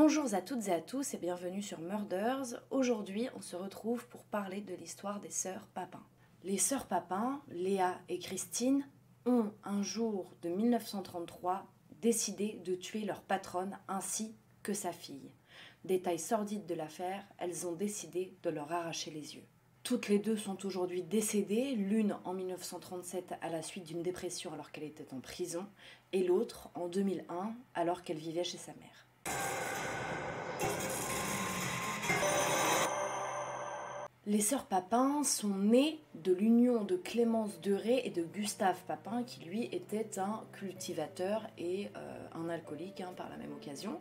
Bonjour à toutes et à tous et bienvenue sur Murders. Aujourd'hui, on se retrouve pour parler de l'histoire des sœurs Papin. Les sœurs Papin, Léa et Christine, ont un jour de 1933 décidé de tuer leur patronne ainsi que sa fille. Détail sordide de l'affaire, elles ont décidé de leur arracher les yeux. Toutes les deux sont aujourd'hui décédées, l'une en 1937 à la suite d'une dépression alors qu'elle était en prison, et l'autre en 2001 alors qu'elle vivait chez sa mère. Les sœurs Papin sont nées de l'union de Clémence Deray et de Gustave Papin, qui lui était un cultivateur et euh, un alcoolique hein, par la même occasion.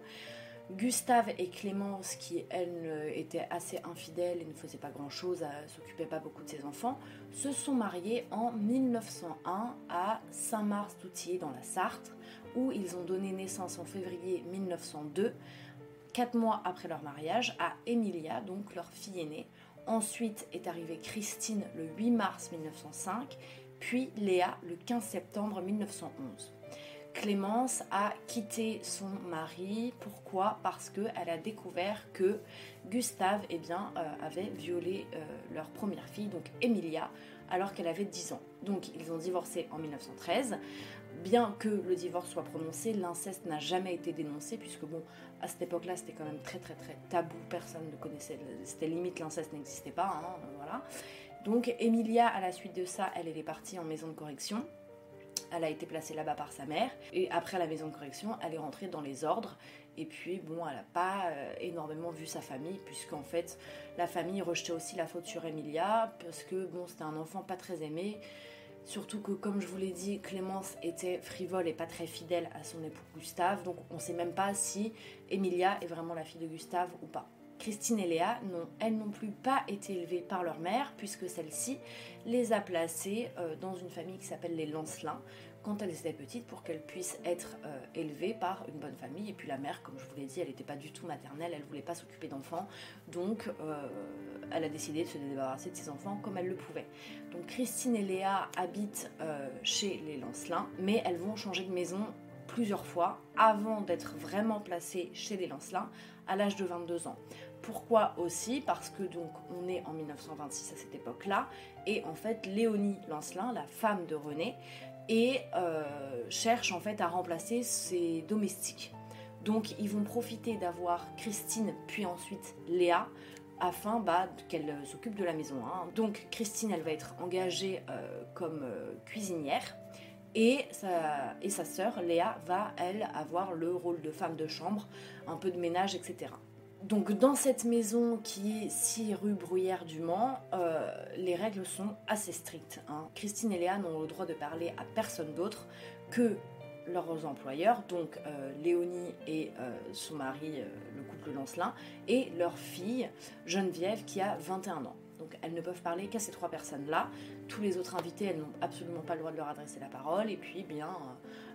Gustave et Clémence, qui elle était assez infidèle et ne faisait pas grand-chose, s'occupait pas beaucoup de ses enfants, se sont mariés en 1901 à Saint-Mars-d'Outier dans la Sarthe, où ils ont donné naissance en février 1902, quatre mois après leur mariage, à Emilia, donc leur fille aînée. Ensuite est arrivée Christine le 8 mars 1905, puis Léa le 15 septembre 1911. Clémence a quitté son mari. Pourquoi? Parce qu'elle a découvert que Gustave eh bien, euh, avait violé euh, leur première fille, donc Emilia, alors qu'elle avait 10 ans. Donc ils ont divorcé en 1913. Bien que le divorce soit prononcé, l'inceste n'a jamais été dénoncé, puisque bon, à cette époque-là, c'était quand même très très très tabou, personne ne connaissait, c'était limite l'inceste n'existait pas, hein, voilà. Donc Emilia, à la suite de ça, elle, elle est partie en maison de correction. Elle a été placée là-bas par sa mère. Et après la maison de correction, elle est rentrée dans les ordres. Et puis, bon, elle n'a pas euh, énormément vu sa famille, puisqu'en fait, la famille rejetait aussi la faute sur Emilia, parce que, bon, c'était un enfant pas très aimé. Surtout que, comme je vous l'ai dit, Clémence était frivole et pas très fidèle à son époux Gustave. Donc, on ne sait même pas si Emilia est vraiment la fille de Gustave ou pas. Christine et Léa n'ont elles non plus pas été élevées par leur mère, puisque celle-ci les a placées euh, dans une famille qui s'appelle les Lancelins, quand elles étaient petites, pour qu'elles puissent être euh, élevées par une bonne famille. Et puis la mère, comme je vous l'ai dit, elle n'était pas du tout maternelle, elle ne voulait pas s'occuper d'enfants, donc euh, elle a décidé de se débarrasser de ses enfants comme elle le pouvait. Donc Christine et Léa habitent chez les Lancelins, mais elles vont changer de maison plusieurs fois avant d'être vraiment placées chez les Lancelins à l'âge de 22 ans. Pourquoi aussi Parce que donc on est en 1926 à cette époque-là, et en fait Léonie Lancelin, la femme de René, et euh, cherche en fait à remplacer ses domestiques. Donc ils vont profiter d'avoir Christine puis ensuite Léa afin bah, qu'elle s'occupe de la maison. Hein. Donc Christine, elle va être engagée euh, comme euh, cuisinière et sa, et sa sœur Léa va, elle, avoir le rôle de femme de chambre, un peu de ménage, etc donc dans cette maison qui est 6 rue Bruyère du Mans, euh, les règles sont assez strictes. Hein. Christine et Léa n'ont le droit de parler à personne d'autre que leurs employeurs, donc euh, Léonie et euh, son mari, le couple Lancelin, et leur fille Geneviève qui a 21 ans. Donc elles ne peuvent parler qu'à ces trois personnes-là. Tous les autres invités, elles n'ont absolument pas le droit de leur adresser la parole. Et puis, bien,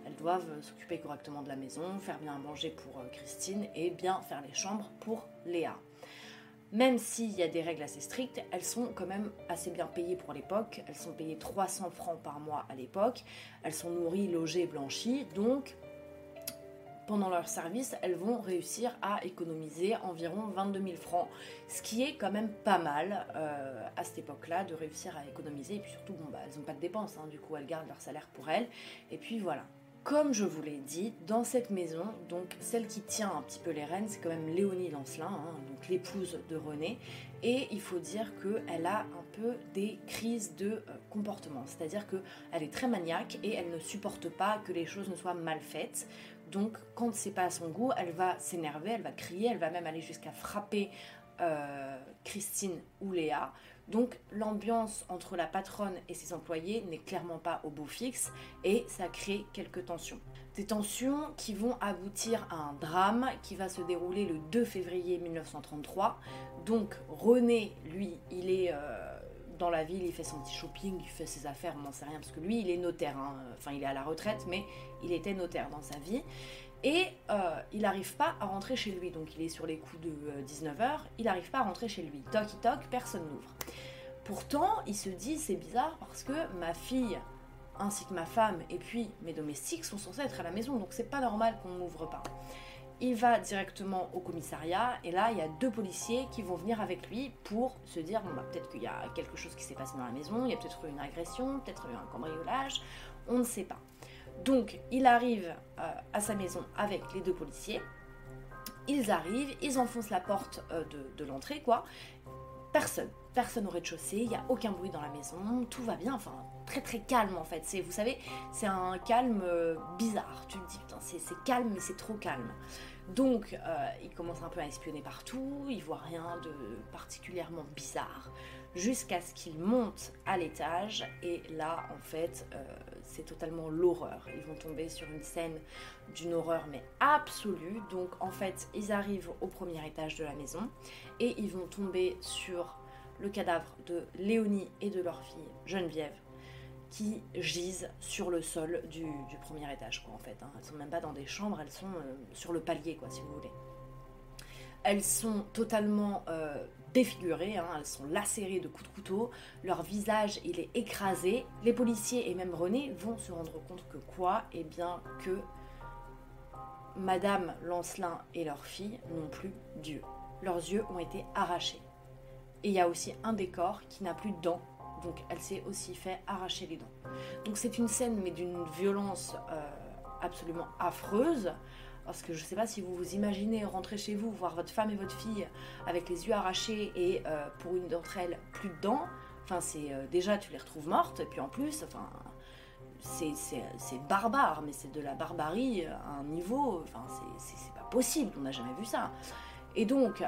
elles doivent s'occuper correctement de la maison, faire bien à manger pour euh, Christine et bien faire les chambres pour Léa. Même s'il y a des règles assez strictes, elles sont quand même assez bien payées pour l'époque. Elles sont payées 300 francs par mois à l'époque. Elles sont nourries, logées, blanchies. Donc, pendant leur service, elles vont réussir à économiser environ 22 000 francs, ce qui est quand même pas mal euh, à cette époque-là de réussir à économiser. Et puis surtout, bon, bah, elles n'ont pas de dépenses, hein, du coup elles gardent leur salaire pour elles. Et puis voilà. Comme je vous l'ai dit, dans cette maison, donc celle qui tient un petit peu les rênes, c'est quand même Léonie Lancelin, hein, donc l'épouse de René. Et il faut dire qu'elle a un peu des crises de euh, comportement, c'est-à-dire qu'elle est très maniaque et elle ne supporte pas que les choses ne soient mal faites. Donc, quand c'est pas à son goût, elle va s'énerver, elle va crier, elle va même aller jusqu'à frapper euh, Christine ou Léa. Donc, l'ambiance entre la patronne et ses employés n'est clairement pas au beau fixe et ça crée quelques tensions. Des tensions qui vont aboutir à un drame qui va se dérouler le 2 février 1933. Donc, René, lui, il est. Euh, dans la ville, il fait son petit shopping, il fait ses affaires, on n'en sait rien, parce que lui, il est notaire, hein. enfin il est à la retraite, mais il était notaire dans sa vie. Et euh, il n'arrive pas à rentrer chez lui, donc il est sur les coups de 19h, euh, il n'arrive pas à rentrer chez lui. Toc, toc, personne n'ouvre. Pourtant, il se dit, c'est bizarre parce que ma fille, ainsi que ma femme, et puis mes domestiques sont censés être à la maison, donc c'est pas normal qu'on n'ouvre pas. il va directement au commissariat et là il y a deux policiers qui vont venir avec lui pour se dire bah peut-être qu'il y a quelque chose qui s'est passé dans la maison, il y a peut-être eu une agression, peut-être eu un cambriolage, on ne sait pas. Donc il arrive euh, à sa maison avec les deux policiers. Ils arrivent, ils enfoncent la porte euh, de, l'entrée quoi. Personne, personne au rez-de-chaussée, il n'y a aucun bruit dans la maison, tout va bien, enfin très très calme en fait. C'est, vous savez, c'est un calme euh, bizarre. Tu te dis putain c'est, calme mais c'est trop calme. Donc il commence un peu à espionner partout, il voit rien de particulièrement bizarre, jusqu'à ce qu'il monte à l'étage et là en fait euh, c'est totalement l'horreur. Ils vont tomber sur une scène d'une horreur mais absolue. Donc en fait ils arrivent au premier étage de la maison et ils vont tomber sur le cadavre de Léonie et de leur fille Geneviève qui gisent sur le sol du, premier étage, quoi, en fait. Hein. Elles sont même pas dans des chambres, elles sont euh, sur le palier, quoi, si vous voulez. Elles sont totalement euh, défigurées, hein. elles sont lacérées de coups de couteau, leur visage il est écrasé. Les policiers et même René vont se rendre compte que quoi? Eh bien que Madame Lancelin et leur fille n'ont plus Dieu. Leurs yeux ont été arrachés. Et il y a aussi un décor qui n'a plus de dents donc elle s'est aussi fait arracher les dents. Donc c'est une scène mais d'une violence euh, absolument affreuse. Parce que je ne sais pas si vous vous imaginez rentrer chez vous, voir votre femme et votre fille avec les yeux arrachés et euh, pour une d'entre elles plus de dents. Enfin, c'est euh, déjà tu les retrouves mortes et puis en plus, enfin, c'est barbare, mais c'est de la barbarie à un niveau, enfin, c'est pas possible, on n'a jamais vu ça. Et donc,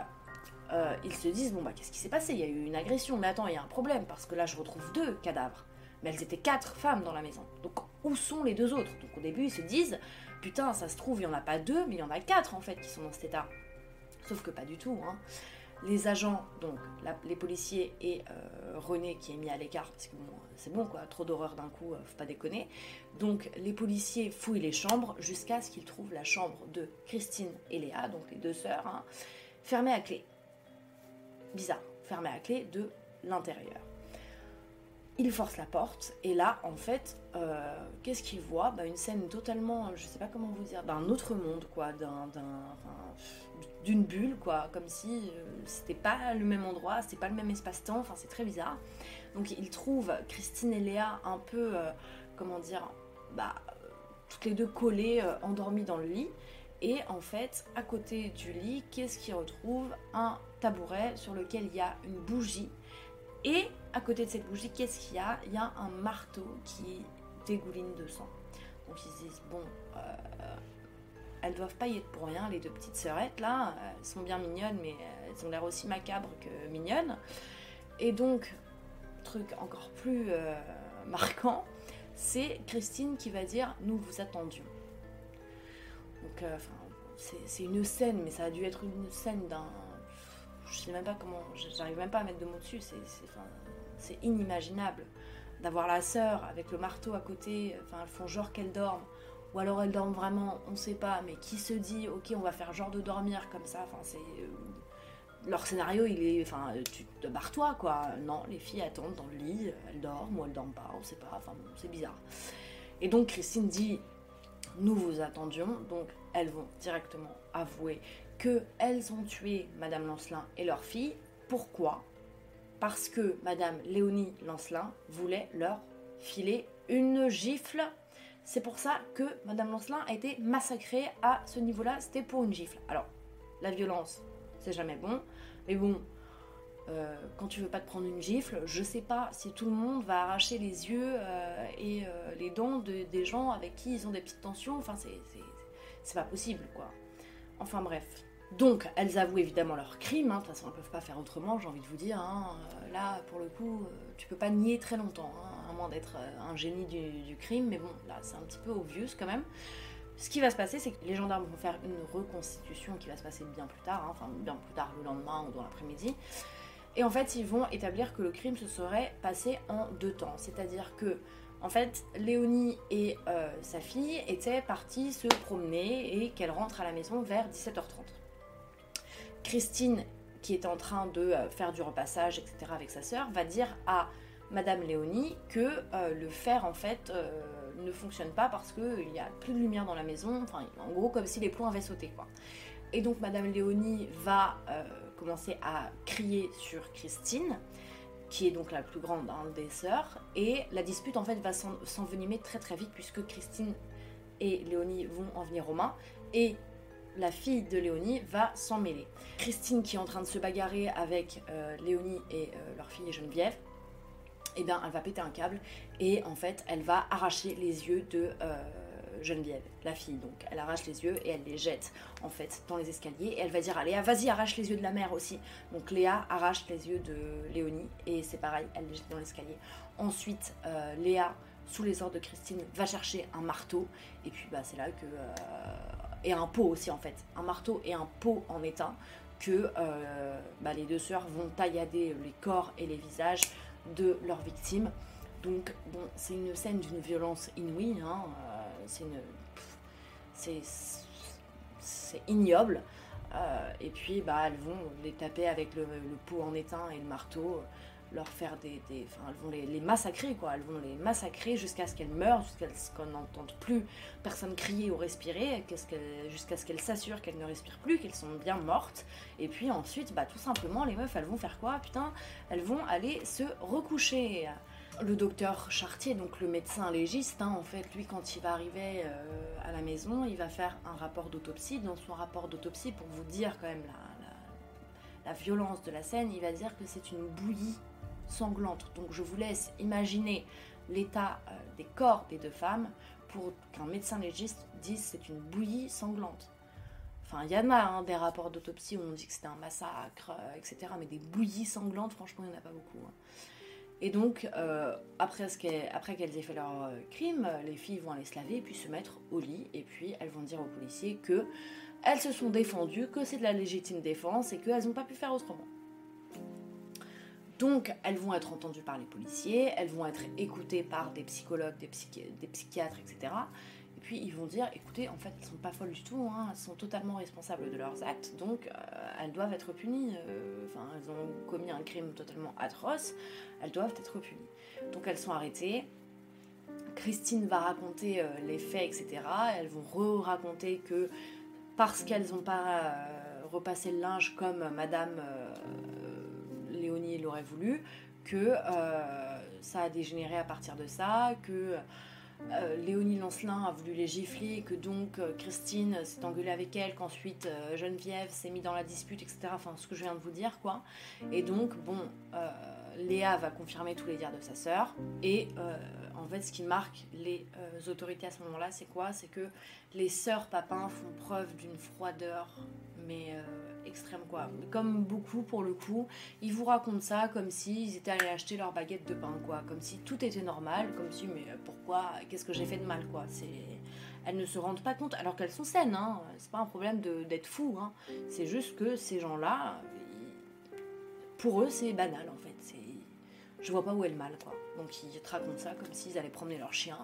euh, ils se disent bon bah qu'est-ce qui s'est passé? Il y a eu une agression, mais attends, il y a un problème parce que là je retrouve deux cadavres. Mais elles étaient quatre femmes dans la maison. Donc où sont les deux autres? Donc au début ils se disent putain ça se trouve il y en a pas deux, mais il y en a quatre en fait qui sont dans cet état. Sauf que pas du tout. Hein. Les agents, donc les policiers et euh, René qui est mis à l'écart parce que c'est bon quoi, trop d'horreur d'un coup, euh, faut pas déconner. Donc les policiers fouillent les chambres jusqu'à ce qu'ils trouvent la chambre de Christine et Léa, donc les deux sœurs, hein, fermée à clé bizarre, fermé à clé de l'intérieur. Il force la porte et là, en fait, euh, qu'est-ce qu'il voit? Bah, Une scène totalement, je sais pas comment vous dire, d'un autre monde, quoi, d'un, d'une bulle, quoi, comme si euh, c'était pas le même endroit, c'était pas le même espace-temps, enfin c'est très bizarre. Donc il trouve Christine et Léa un peu, euh, comment dire, bah, toutes les deux collées, endormies dans le lit. Et en fait, à côté du lit, qu'est-ce qu'il retrouve? Un tabouret sur lequel il y a une bougie. Et à côté de cette bougie, qu'est-ce qu'il y a? Il y a un marteau qui dégouline de sang. Donc ils se disent, bon, euh, elles doivent pas y être pour rien, les deux petites sœurettes là, elles sont bien mignonnes, mais elles ont l'air aussi macabres que mignonnes. Et donc, truc encore plus euh, marquant, c'est Christine qui va dire, nous vous attendions. Donc, euh, c'est une scène, mais ça a dû être une scène d'un je sais même pas comment, j'arrive même pas à mettre de mots dessus, c'est inimaginable d'avoir la sœur avec le marteau à côté, enfin elles font genre qu'elles dorment, ou alors elles dorment vraiment, on sait pas, mais qui se dit ok on va faire genre de dormir comme ça, enfin c'est euh, leur scénario il est, enfin tu te barres toi quoi, non les filles attendent dans le lit, elles dorment ou elles dorment pas, on sait pas, enfin c'est bizarre. Et donc Christine dit nous vous attendions, donc elles vont directement avouer qu'elles ont tué Madame Lancelin et leur fille. Pourquoi? Parce que Madame Léonie Lancelin voulait leur filer une gifle. C'est pour ça que Madame Lancelin a été massacrée à ce niveau-là. C'était pour une gifle. Alors, la violence, c'est jamais bon. Mais bon, euh, quand tu veux pas te prendre une gifle, je sais pas si tout le monde va arracher les yeux euh, et euh, les dents de, des gens avec qui ils ont des petites tensions. Enfin, c'est pas possible, quoi. Enfin bref. Donc, elles avouent évidemment leur crime, hein. de toute façon, elles ne peuvent pas faire autrement, j'ai envie de vous dire. Hein. Euh, là, pour le coup, euh, tu peux pas nier très longtemps, hein, à moins d'être euh, un génie du, crime, mais bon, là, c'est un petit peu obvious quand même. Ce qui va se passer, c'est que les gendarmes vont faire une reconstitution qui va se passer bien plus tard, enfin, bien plus tard le lendemain ou dans l'après-midi. Et en fait, ils vont établir que le crime se serait passé en deux temps. C'est-à-dire que en fait, Léonie et sa fille étaient parties se promener et qu'elle rentre à la maison vers 17h30. Christine, qui est en train de euh, faire du repassage, etc., avec sa sœur, va dire à Madame Léonie que euh, le fer, en fait, euh, ne fonctionne pas parce qu'il n'y a plus de lumière dans la maison. Enfin, en gros, comme si les plombs avaient sauté. Et donc Madame Léonie va commencer à crier sur Christine, qui est donc la plus grande hein, des sœurs. Et la dispute en fait va s'envenimer très très vite puisque Christine et Léonie vont en venir aux mains. La fille de Léonie va s'en mêler. Christine qui est en train de se bagarrer avec euh, Léonie et euh, leur fille Geneviève, eh bien elle va péter un câble et en fait elle va arracher les yeux de euh, Geneviève, la fille. Donc elle arrache les yeux et elle les jette en fait dans les escaliers et elle va dire à Léa vas-y arrache les yeux de la mère aussi. Donc Léa arrache les yeux de Léonie et c'est pareil, elle les jette dans l'escalier. Ensuite Léa sous les ordres de Christine va chercher un marteau et puis bah, c'est là que et un pot aussi en fait, un marteau et un pot en étain que euh, bah, les deux sœurs vont taillader les corps et les visages de leurs victimes. Donc c'est une scène d'une violence inouïe, hein, euh, c'est c'est ignoble. Euh, et puis bah elles vont les taper avec le pot en étain et le marteau leur faire des, enfin, elles vont les, massacrer quoi, elles vont les massacrer jusqu'à ce qu'elles meurent, jusqu'à ce qu'on n'entende plus personne crier ou respirer, jusqu'à ce qu'elles s'assurent qu'elles ne respirent plus, qu'elles sont bien mortes. Et puis ensuite, bah tout simplement, les meufs, elles vont faire quoi? Putain, elles vont aller se recoucher. Le docteur Chartier, donc le médecin légiste, hein, en fait, lui, quand il va arriver euh, à la maison, il va faire un rapport d'autopsie. Dans son rapport d'autopsie, pour vous dire quand même la, la violence de la scène, il va dire que c'est une bouillie sanglante. Donc je vous laisse imaginer l'état euh, des corps des deux femmes pour qu'un médecin légiste dise c'est une bouillie sanglante. Enfin, il y en a hein, des rapports d'autopsie où on dit que c'était un massacre, euh, etc. Mais des bouillies sanglantes, franchement, il n'y en a pas beaucoup. Hein. Et donc, euh, après, qu'elles aient fait leur crime, les filles vont aller se laver, puis se mettre au lit, et puis elles vont dire aux policiers que elles se sont défendues, que c'est de la légitime défense, et qu'elles n'ont pas pu faire autrement. Donc, elles vont être entendues par les policiers, elles vont être écoutées par des psychologues, des, psychiatres, etc. Et puis, ils vont dire, écoutez, en fait, elles sont pas folles du tout, hein, elles sont totalement responsables de leurs actes, donc euh, elles doivent être punies. Euh, enfin, elles ont commis un crime totalement atroce, elles doivent être punies. Donc, elles sont arrêtées. Christine va raconter euh, les faits, etc. Elles vont re-raconter que parce qu'elles n'ont pas repassé le linge comme Madame Léonie l'aurait voulu, que euh, ça a dégénéré à partir de ça, que euh, Léonie Lancelin a voulu les gifler, que donc euh, Christine s'est engueulée avec elle, qu'ensuite Geneviève s'est mis dans la dispute, etc. Enfin, ce que je viens de vous dire, quoi. Et donc, bon, Léa va confirmer tous les dires de sa sœur. Et en fait, ce qui marque les autorités à ce moment-là, c'est quoi? C'est que les sœurs Papin font preuve d'une froideur, mais extrême quoi. Comme beaucoup pour le coup, ils vous racontent ça comme s'ils étaient allés acheter leur baguette de pain quoi, comme si tout était normal, comme si mais pourquoi, qu'est-ce que j'ai fait de mal quoi. Elles ne se rendent pas compte alors qu'elles sont saines. Hein. C'est pas un problème d'être fou. Hein. C'est juste que ces gens-là, pour eux c'est banal en fait. Je vois pas où est le mal quoi. Donc ils te racontent ça comme s'ils allaient promener leur chien.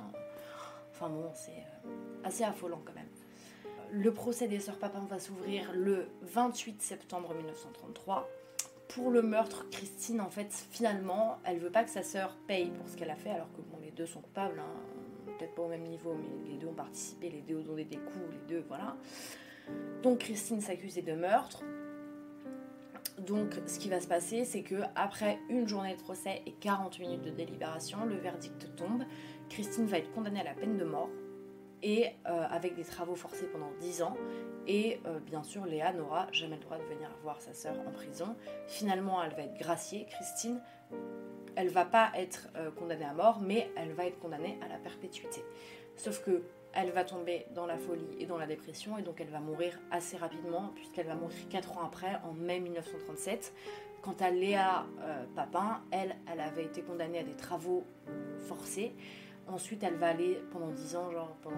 Enfin bon, c'est euh, assez affolant quand même. Le procès des sœurs Papin va s'ouvrir le 28 septembre 1933. Pour le meurtre, Christine, en fait, finalement, elle veut pas que sa sœur paye pour ce qu'elle a fait, alors que bon, les deux sont coupables, hein. peut-être pas au même niveau, mais les deux ont participé, les deux ont donné des coups, les deux, voilà. Donc Christine s'accusait de meurtre. Donc, ce qui va se passer, c'est que après une journée de procès et 40 minutes de délibération, le verdict tombe. Christine va être condamnée à la peine de mort et euh, avec des travaux forcés pendant 10 ans. Et euh, bien sûr, Léa n'aura jamais le droit de venir voir sa sœur en prison. Finalement, elle va être graciée, Christine. Elle va pas être euh, condamnée à mort, mais elle va être condamnée à la perpétuité. Sauf que elle va tomber dans la folie et dans la dépression, et donc elle va mourir assez rapidement, puisqu'elle va mourir 4 ans après, en mai 1937. Quant à Léa Papin, elle, elle avait été condamnée à des travaux forcés. Ensuite, elle va aller pendant 10 ans, genre pendant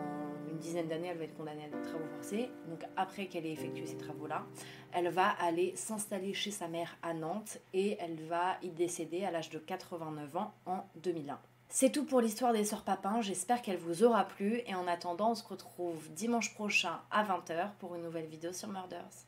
une dizaine d'années, elle va être condamnée à des travaux forcés. Donc après qu'elle ait effectué ces travaux-là, elle va aller s'installer chez sa mère à Nantes et elle va y décéder à l'âge de 89 ans en 2001. C'est tout pour l'histoire des sœurs Papin, j'espère qu'elle vous aura plu et en attendant, on se retrouve dimanche prochain à 20h pour une nouvelle vidéo sur Murders.